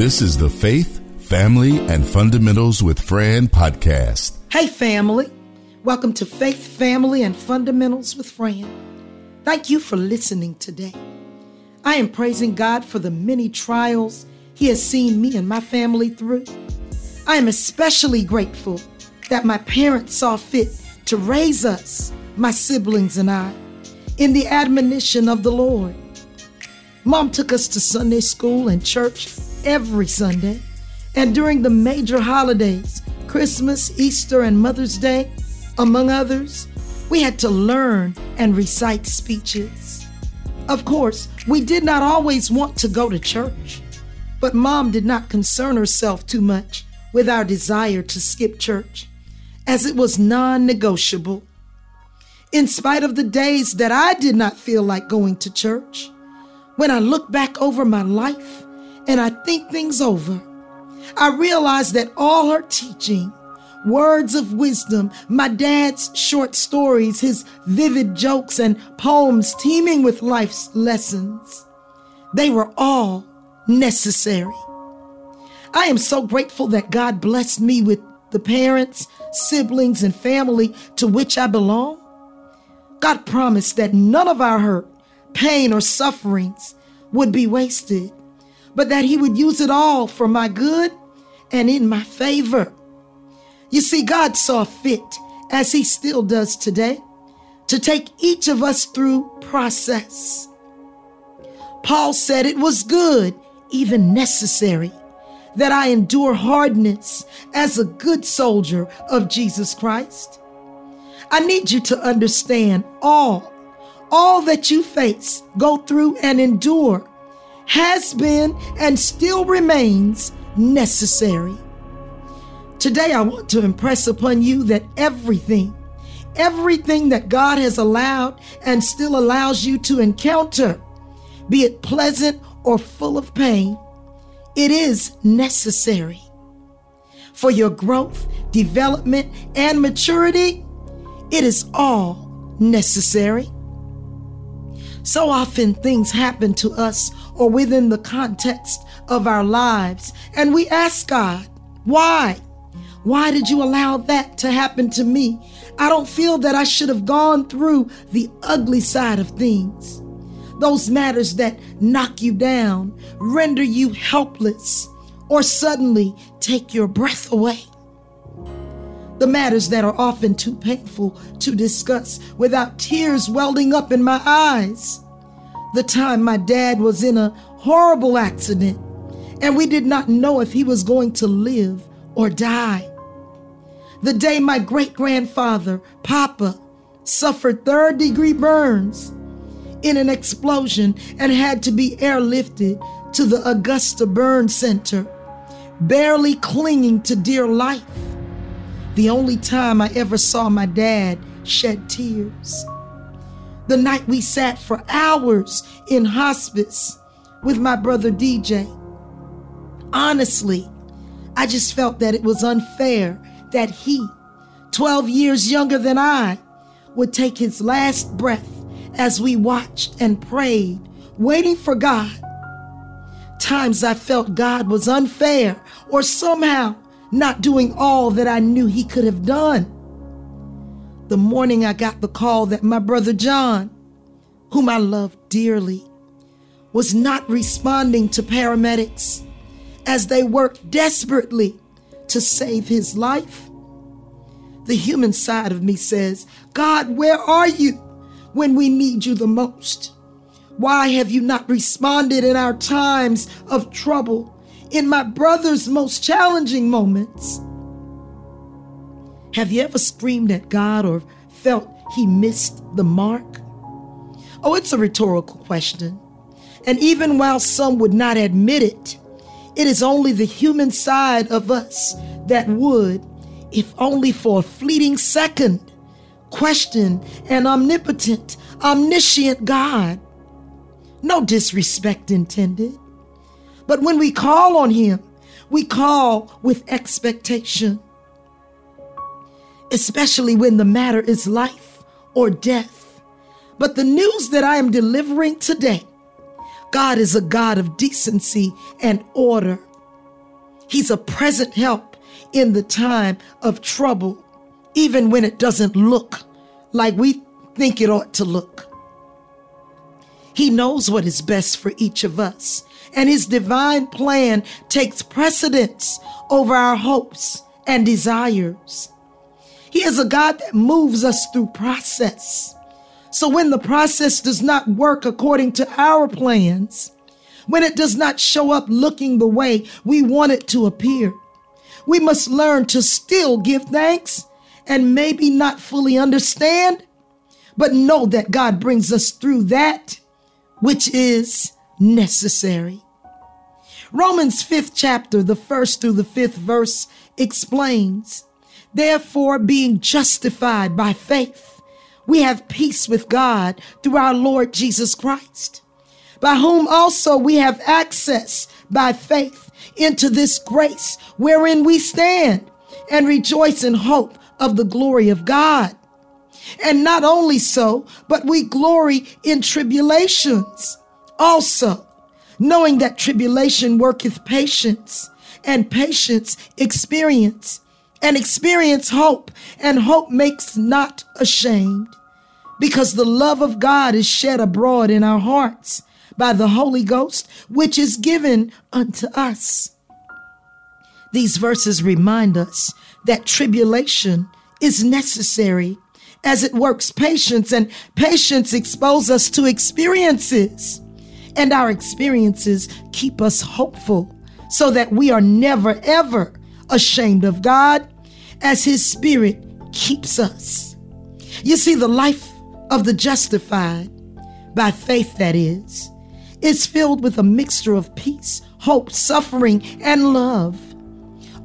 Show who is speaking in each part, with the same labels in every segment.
Speaker 1: This is the Faith, Family, and Fundamentals with Fran podcast.
Speaker 2: Hey, family. Welcome to Faith, Family, and Fundamentals with Fran. Thank you for listening today. I am praising God for the many trials He has seen me and my family through. I am especially grateful that my parents saw fit to raise us, my siblings and I, in the admonition of the Lord. Mom took us to Sunday school and church every Sunday, and during the major holidays, Christmas, Easter, and Mother's Day, among others, we had to learn and recite speeches. Of course, we did not always want to go to church, but Mom did not concern herself too much with our desire to skip church, as it was non negotiable. In spite of the days that I did not feel like going to church, when I look back over my life and I think things over, I realize that all her teaching, words of wisdom, my dad's short stories, his vivid jokes and poems teeming with life's lessons, they were all necessary. I am so grateful that God blessed me with the parents, siblings, and family to which I belong. God promised that none of our hurt, pain, or sufferings would be wasted, but that He would use it all for my good and in my favor. You see, God saw fit, as He still does today, to take each of us through process. Paul said it was good, even necessary, that I endure hardness as a good soldier of Jesus Christ. I need you to understand all, all that you face, go through, and endure has been and still remains necessary. Today, I want to impress upon you that everything, everything that God has allowed and still allows you to encounter, be it pleasant or full of pain, it is necessary. For your growth, development, and maturity, it is all necessary. So often things happen to us or within the context of our lives, and we ask God, why? Why did you allow that to happen to me? I don't feel that I should have gone through the ugly side of things. Those matters that knock you down, render you helpless, or suddenly take your breath away. The matters that are often too painful to discuss without tears welling up in my eyes. The time my dad was in a horrible accident and we did not know if he was going to live or die. The day my great grandfather, Papa, suffered third degree burns in an explosion and had to be airlifted to the Augusta Burn Center, barely clinging to dear life. The only time I ever saw my dad shed tears. The night we sat for hours in hospice with my brother DJ. Honestly, I just felt that it was unfair that he, 12 years younger than I, would take his last breath as we watched and prayed, waiting for God. Times I felt God was unfair or somehow not doing all that I knew he could have done. The morning I got the call that my brother John, whom I loved dearly, was not responding to paramedics as they worked desperately to save his life. The human side of me says, God, where are you when we need you the most? Why have you not responded in our times of trouble, in my brother's most challenging moments? Have you ever screamed at God or felt he missed the mark? Oh, it's a rhetorical question. And even while some would not admit it, it is only the human side of us that would, if only for a fleeting second, question an omnipotent, omniscient God. No disrespect intended. But when we call on Him, we call with expectation, especially when the matter is life or death. But the news that I am delivering today God is a God of decency and order. He's a present help in the time of trouble, even when it doesn't look like we think it ought to look. He knows what is best for each of us, and His divine plan takes precedence over our hopes and desires. He is a God that moves us through process. So when the process does not work according to our plans, when it does not show up looking the way we want it to appear, we must learn to still give thanks and maybe not fully understand, but know that God brings us through that which is necessary. Romans 5th chapter, the first through the fifth verse explains, Therefore, being justified by faith, we have peace with God through our Lord Jesus Christ, by whom also we have access by faith into this grace wherein we stand and rejoice in hope of the glory of God. And not only so, but we glory in tribulations also, knowing that tribulation worketh patience, and patience experience, and experience hope, and hope makes not ashamed, because the love of God is shed abroad in our hearts by the Holy Ghost, which is given unto us. These verses remind us that tribulation is necessary as it works patience, and patience expose us to experiences. And our experiences keep us hopeful so that we are never, ever ashamed of God as His Spirit keeps us. You see, the life of the justified, by faith that is, is filled with a mixture of peace, hope, suffering, and love.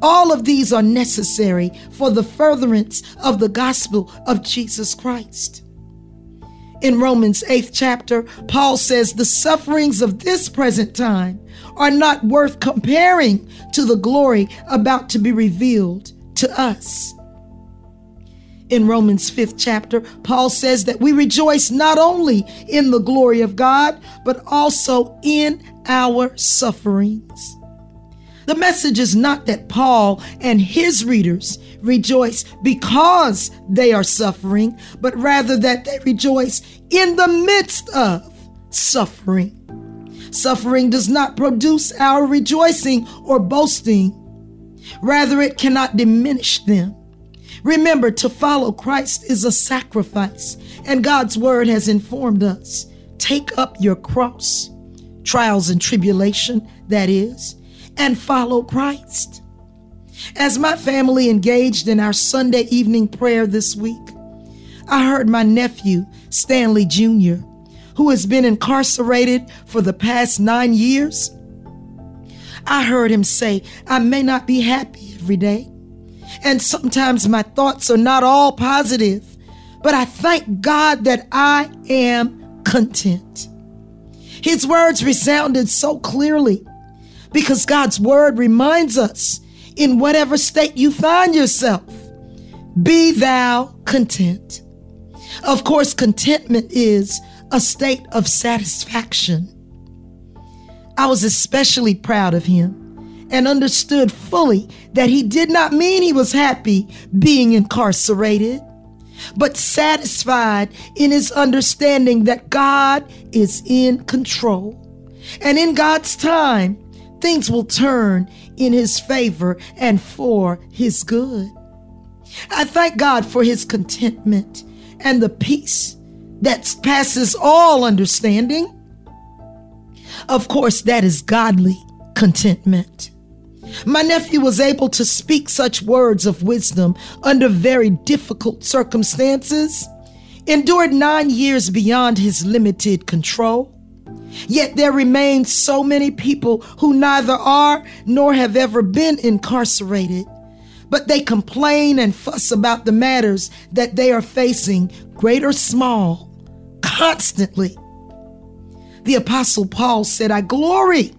Speaker 2: All of these are necessary for the furtherance of the gospel of Jesus Christ. In Romans 8th chapter, Paul says the sufferings of this present time are not worth comparing to the glory about to be revealed to us. In Romans 5th chapter, Paul says that we rejoice not only in the glory of God, but also in our sufferings. The message is not that Paul and his readers rejoice because they are suffering, but rather that they rejoice in the midst of suffering. Suffering does not produce our rejoicing or boasting, rather, it cannot diminish them. Remember, to follow Christ is a sacrifice, and God's word has informed us. Take up your cross, trials and tribulation, that is, and follow Christ. As my family engaged in our Sunday evening prayer this week, I heard my nephew, Stanley Jr., who has been incarcerated for the past nine years. I heard him say, I may not be happy every day, and sometimes my thoughts are not all positive, but I thank God that I am content. His words resounded so clearly because God's word reminds us in whatever state you find yourself, be thou content. Of course, contentment is a state of satisfaction. I was especially proud of him and understood fully that he did not mean he was happy being incarcerated, but satisfied in his understanding that God is in control. And in God's time, things will turn in his favor and for his good. I thank God for his contentment and the peace that passes all understanding. Of course, that is godly contentment. My nephew was able to speak such words of wisdom under very difficult circumstances, endured nine years beyond his limited control, Yet there remain so many people who neither are nor have ever been incarcerated, but they complain and fuss about the matters that they are facing, great or small, constantly. The Apostle Paul said, I glory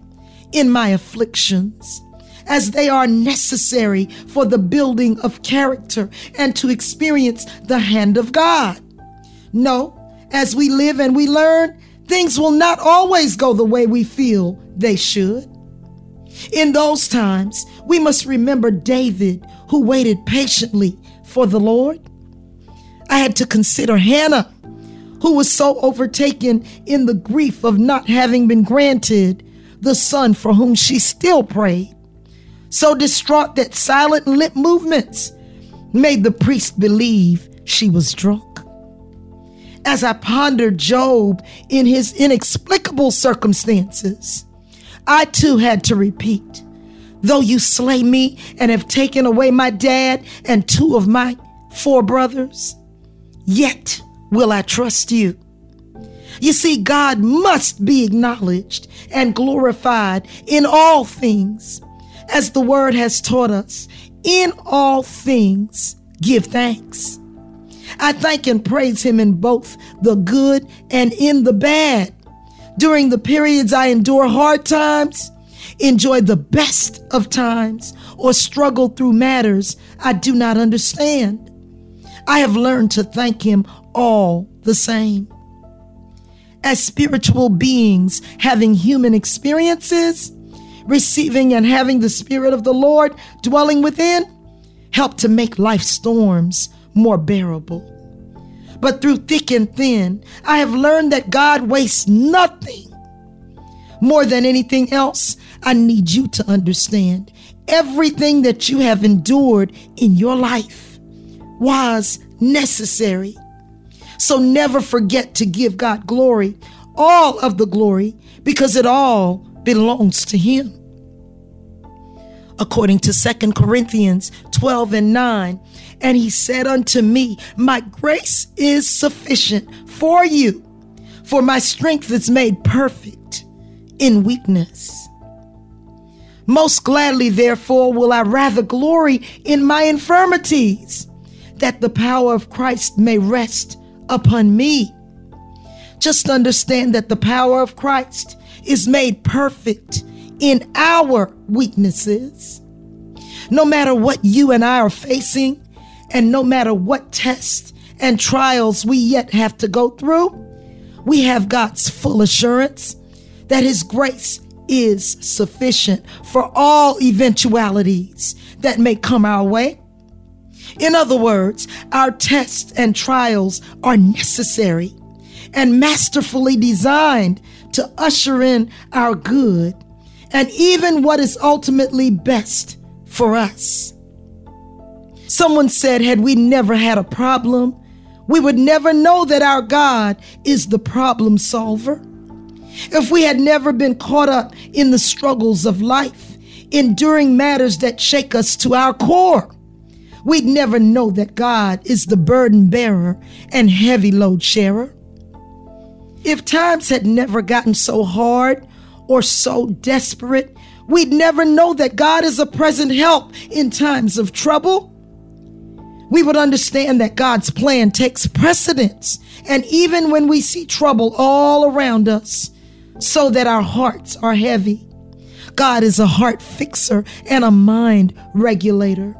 Speaker 2: in my afflictions, as they are necessary for the building of character and to experience the hand of God. No, as we live and we learn, Things will not always go the way we feel they should. In those times, we must remember David, who waited patiently for the Lord. I had to consider Hannah, who was so overtaken in the grief of not having been granted the son for whom she still prayed. So distraught that silent lip movements made the priest believe she was drunk. As I pondered Job in his inexplicable circumstances, I too had to repeat, though you slay me and have taken away my dad and two of my four brothers, yet will I trust you. You see, God must be acknowledged and glorified in all things. As the word has taught us, in all things give thanks. I thank and praise him in both the good and in the bad. During the periods I endure hard times, enjoy the best of times, or struggle through matters I do not understand. I have learned to thank him all the same. As spiritual beings having human experiences, receiving and having the Spirit of the Lord dwelling within, help to make life storms more bearable. But through thick and thin, I have learned that God wastes nothing. More than anything else, I need you to understand everything that you have endured in your life was necessary. So never forget to give God glory, all of the glory, because it all belongs to Him. According to 2 Corinthians 12 and 9, and He said unto me, My grace is sufficient for you, for my strength is made perfect in weakness. Most gladly, therefore, will I rather glory in my infirmities, that the power of Christ may rest upon me. Just understand that the power of Christ is made perfect in our weaknesses. No matter what you and I are facing, and no matter what tests and trials we yet have to go through, we have God's full assurance that His grace is sufficient for all eventualities that may come our way. In other words, our tests and trials are necessary and masterfully designed to usher in our good and even what is ultimately best for us. Someone said, had we never had a problem, we would never know that our God is the problem solver. If we had never been caught up in the struggles of life, enduring matters that shake us to our core, we'd never know that God is the burden bearer and heavy load sharer. If times had never gotten so hard or so desperate, we'd never know that God is a present help in times of trouble. We would understand that God's plan takes precedence, and even when we see trouble all around us, so that our hearts are heavy. God is a heart fixer and a mind regulator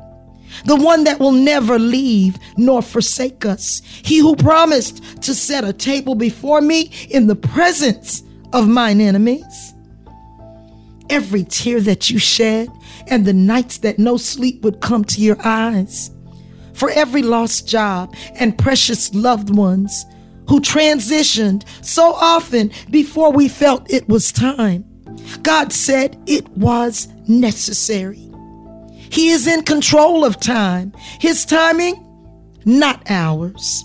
Speaker 2: the one that will never leave nor forsake us. He who promised to set a table before me in the presence of mine enemies. Every tear that you shed and the nights that no sleep would come to your eyes. For every lost job and precious loved ones who transitioned so often before we felt it was time. God said it was necessary. He is in control of time. His timing, not ours.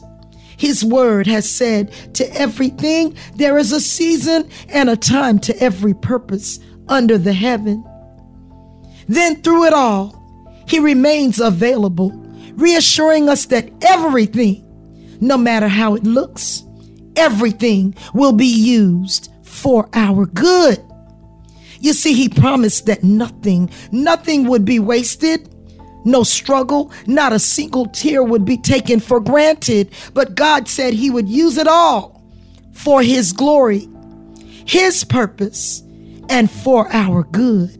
Speaker 2: His word has said to everything, there is a season and a time to every purpose under the heaven. Then through it all, he remains available, reassuring us that everything, no matter how it looks, everything will be used for our good. You see, he promised that nothing, nothing would be wasted. No struggle, not a single tear would be taken for granted, but God said He would use it all for His glory, His purpose, and for our good.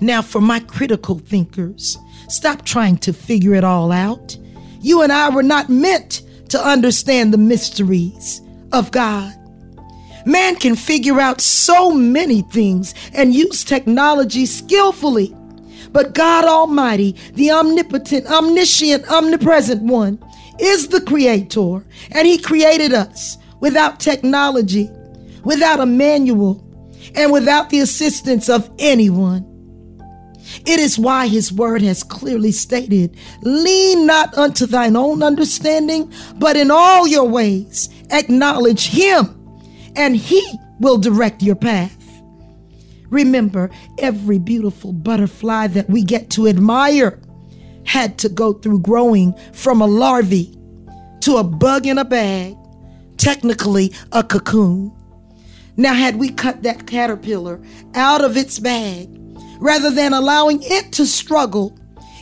Speaker 2: Now, for my critical thinkers, stop trying to figure it all out. You and I were not meant to understand the mysteries of God. Man can figure out so many things and use technology skillfully. But God Almighty, the omnipotent, omniscient, omnipresent one, is the creator, and He created us without technology, without a manual, and without the assistance of anyone. It is why his word has clearly stated, Lean not unto thine own understanding, but in all your ways acknowledge him, and he will direct your path. Remember, every beautiful butterfly that we get to admire had to go through growing from a larvae to a bug in a bag, technically a cocoon. Now, had we cut that caterpillar out of its bag rather than allowing it to struggle,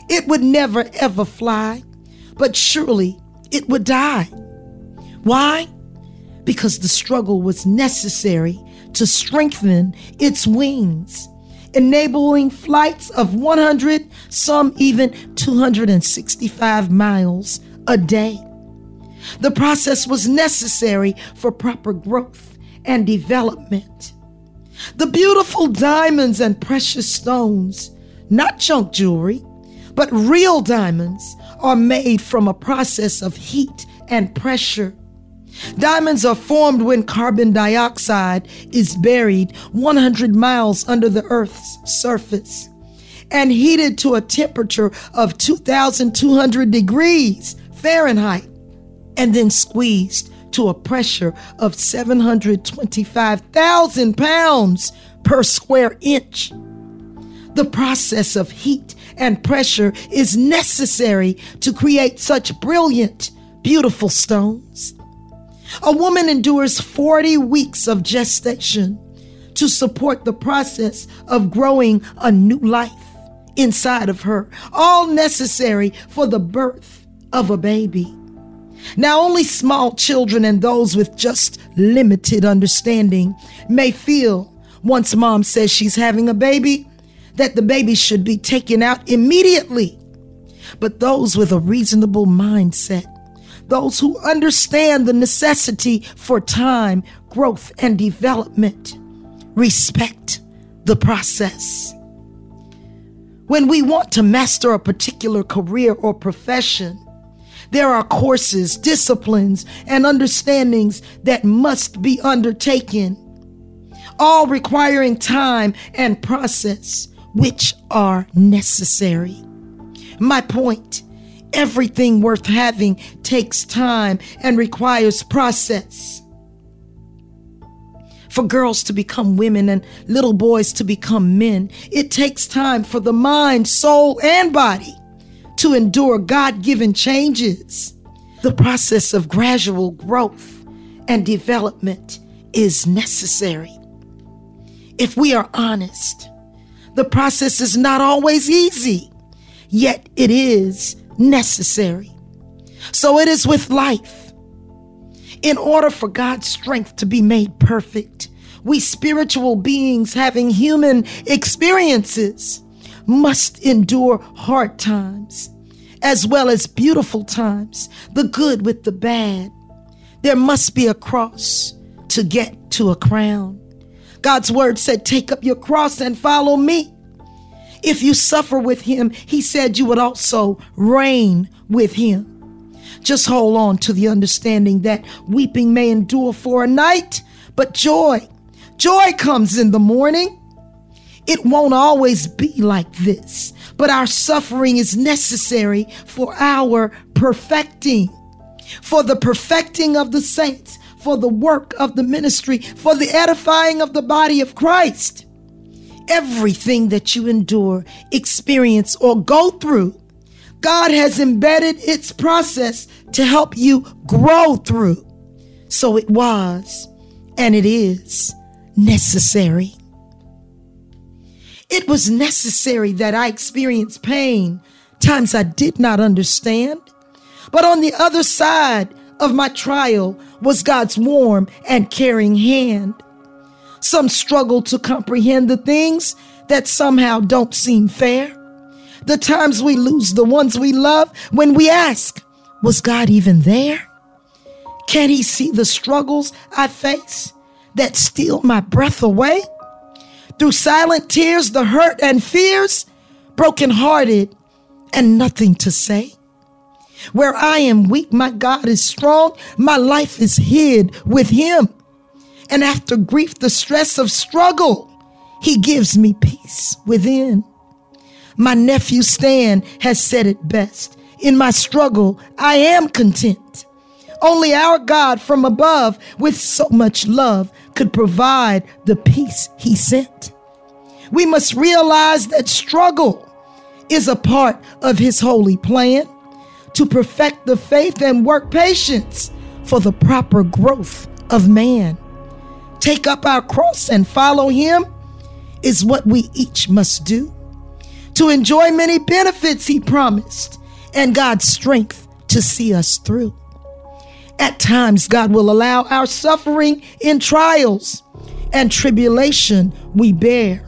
Speaker 2: it would never ever fly, but surely it would die. Why? Because the struggle was necessary to strengthen its wings, enabling flights of 100, some even 265 miles a day. The process was necessary for proper growth and development. The beautiful diamonds and precious stones, not junk jewelry, but real diamonds, are made from a process of heat and pressure. Diamonds are formed when carbon dioxide is buried 100 miles under the Earth's surface and heated to a temperature of 2,200 degrees Fahrenheit and then squeezed to a pressure of 725,000 pounds per square inch. The process of heat and pressure is necessary to create such brilliant, beautiful stones. A woman endures 40 weeks of gestation to support the process of growing a new life inside of her, all necessary for the birth of a baby. Now, only small children and those with just limited understanding may feel once mom says she's having a baby that the baby should be taken out immediately. But those with a reasonable mindset, those who understand the necessity for time, growth, and development, respect the process. When we want to master a particular career or profession, there are courses, disciplines, and understandings that must be undertaken, all requiring time and process, which are necessary. My point everything worth having takes time and requires process. For girls to become women and little boys to become men, it takes time for the mind, soul, and body to endure God given changes. The process of gradual growth and development is necessary. If we are honest, the process is not always easy, yet it is necessary. So it is with life. In order for God's strength to be made perfect, we spiritual beings having human experiences must endure hard times as well as beautiful times, the good with the bad. There must be a cross to get to a crown. God's word said, Take up your cross and follow me. If you suffer with him, he said you would also reign with him. Just hold on to the understanding that weeping may endure for a night, but joy, joy comes in the morning. It won't always be like this, but our suffering is necessary for our perfecting, for the perfecting of the saints, for the work of the ministry, for the edifying of the body of Christ. Everything that you endure, experience, or go through, God has embedded its process to help you grow through. So it was, and it is necessary. It was necessary that I experience pain, times I did not understand. But on the other side of my trial was God's warm and caring hand. Some struggle to comprehend the things that somehow don't seem fair. The times we lose the ones we love when we ask, was God even there? Can he see the struggles I face? that steal my breath away. Through silent tears, the hurt and fears, brokenhearted and nothing to say. Where I am weak, my God is strong. My life is hid with Him. And after grief, the stress of struggle, He gives me peace within. My nephew Stan has said it best. In my struggle, I am content. Only our God from above, with so much love, could provide the peace He sent. We must realize that struggle is a part of His holy plan to perfect the faith and work patience for the proper growth of man. Take up our cross and follow Him is what we each must do to enjoy many benefits He promised and God's strength to see us through. At times, God will allow our suffering in trials and tribulation we bear.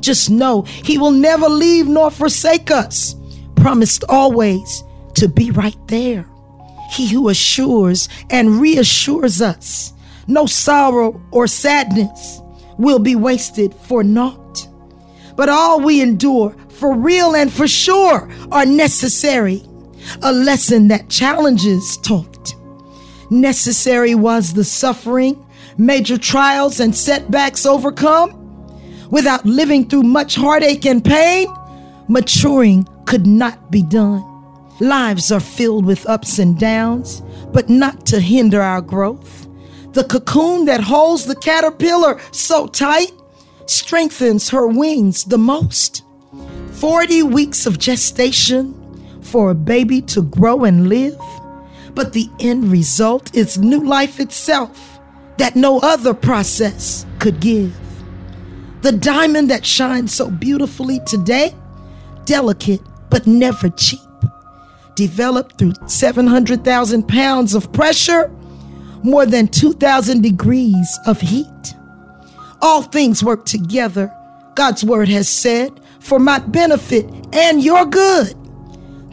Speaker 2: Just know He will never leave nor forsake us, promised always to be right there. He who assures and reassures us no sorrow or sadness will be wasted for naught. But all we endure, for real and for sure, are necessary. A lesson that challenges taught necessary was the suffering, major trials, and setbacks overcome. Without living through much heartache and pain, maturing could not be done. Lives are filled with ups and downs, but not to hinder our growth. The cocoon that holds the caterpillar so tight strengthens her wings the most. 40 weeks of gestation for a baby to grow and live but the end result is new life itself that no other process could give. The diamond that shines so beautifully today, delicate but never cheap, developed through 700,000 pounds of pressure, more than 2,000 degrees of heat. All things work together, God's word has said, for my benefit and your good.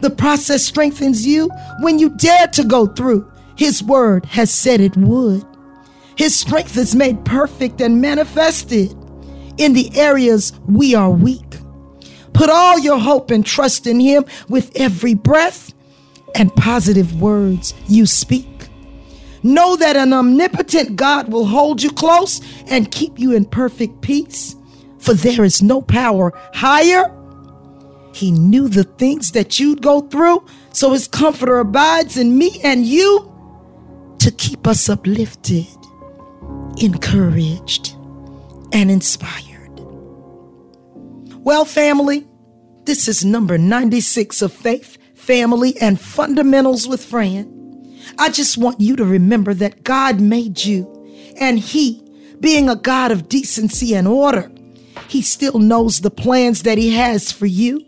Speaker 2: The process strengthens you when you dare to go through. His word has said it would. His strength is made perfect and manifested in the areas we are weak. Put all your hope and trust in Him with every breath and positive words you speak. Know that an omnipotent God will hold you close and keep you in perfect peace, for there is no power higher he knew the things that you'd go through, so his comforter abides in me and you to keep us uplifted, encouraged, and inspired. Well, family, this is number 96 of Faith, Family, and Fundamentals with Fran. I just want you to remember that God made you, and He, being a God of decency and order, He still knows the plans that He has for you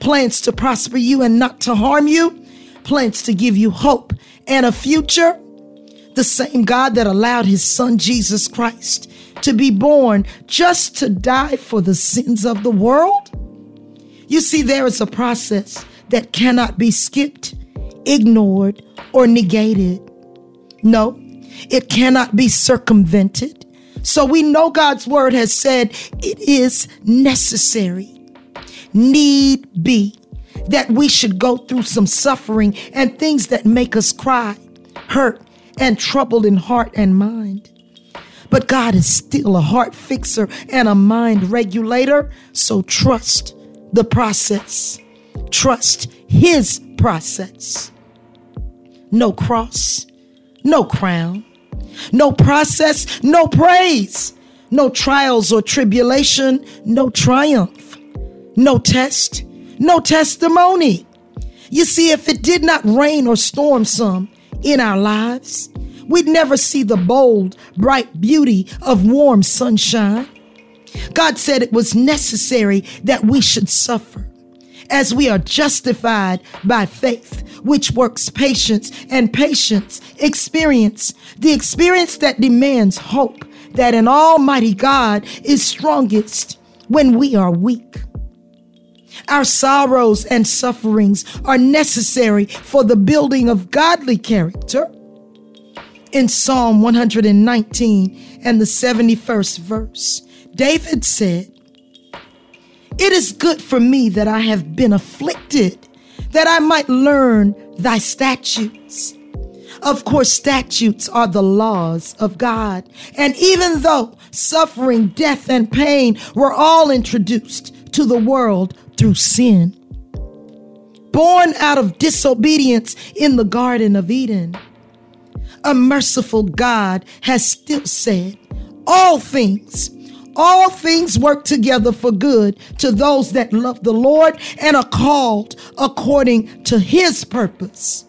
Speaker 2: plans to prosper you and not to harm you, plans to give you hope and a future. The same God that allowed his son Jesus Christ to be born just to die for the sins of the world. You see, there is a process that cannot be skipped, ignored, or negated. No, it cannot be circumvented. So we know God's word has said it is necessary need be that we should go through some suffering and things that make us cry, hurt, and troubled in heart and mind. But God is still a heart fixer and a mind regulator, so trust the process. Trust His process. No cross, no crown, no process, no praise, no trials or tribulation, no triumph no test, no testimony. You see, if it did not rain or storm some in our lives, we'd never see the bold, bright beauty of warm sunshine. God said it was necessary that we should suffer as we are justified by faith, which works patience, and patience experience, the experience that demands hope that an almighty God is strongest when we are weak. Our sorrows and sufferings are necessary for the building of godly character. In Psalm 119 and the 71st verse, David said, It is good for me that I have been afflicted, that I might learn thy statutes. Of course, statutes are the laws of God. And even though suffering, death, and pain were all introduced to the world through sin, born out of disobedience in the Garden of Eden, a merciful God has still said, All things, all things work together for good to those that love the Lord and are called according to his purpose.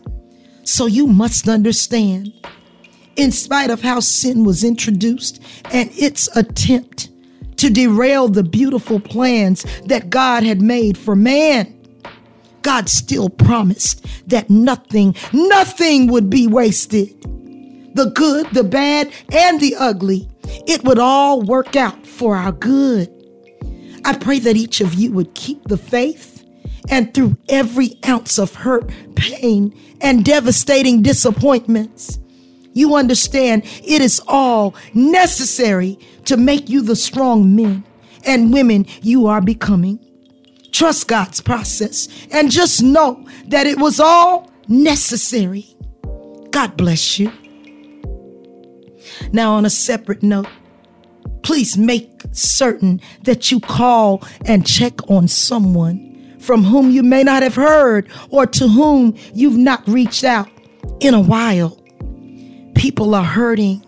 Speaker 2: So you must understand, in spite of how sin was introduced and its attempt to derail the beautiful plans that God had made for man, God still promised that nothing, nothing would be wasted. The good, the bad, and the ugly, it would all work out for our good. I pray that each of you would keep the faith and through every ounce of hurt, pain, and devastating disappointments. You understand it is all necessary to make you the strong men and women you are becoming. Trust God's process and just know that it was all necessary. God bless you. Now, on a separate note, please make certain that you call and check on someone from whom you may not have heard or to whom you've not reached out in a while. People are hurting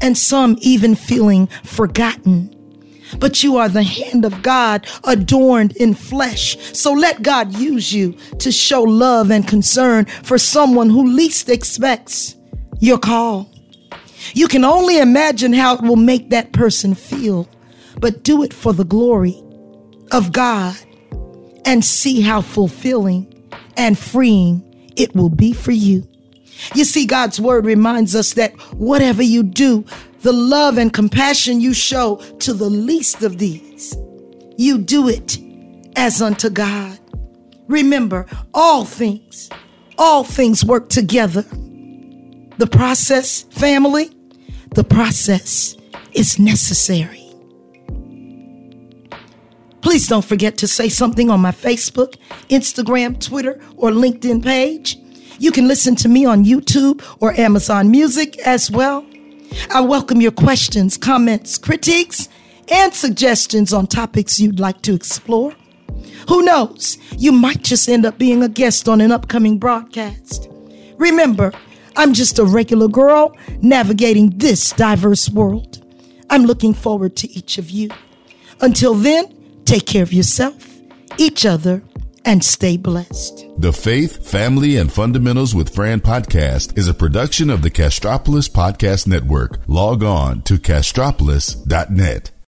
Speaker 2: and some even feeling forgotten. But you are the hand of God adorned in flesh. So let God use you to show love and concern for someone who least expects your call. You can only imagine how it will make that person feel, but do it for the glory of God and see how fulfilling and freeing it will be for you. You see, God's word reminds us that whatever you do, the love and compassion you show to the least of these, you do it as unto God. Remember, all things, all things work together. The process, family, the process is necessary. Please don't forget to say something on my Facebook, Instagram, Twitter, or LinkedIn page. You can listen to me on YouTube or Amazon Music as well. I welcome your questions, comments, critiques, and suggestions on topics you'd like to explore. Who knows? You might just end up being a guest on an upcoming broadcast. Remember, I'm just a regular girl navigating this diverse world. I'm looking forward to each of you. Until then, Take care of yourself, each other, and stay blessed.
Speaker 1: The Faith, Family, and Fundamentals with Fran podcast is a production of the Castropolis Podcast Network. Log on to castropolis.net.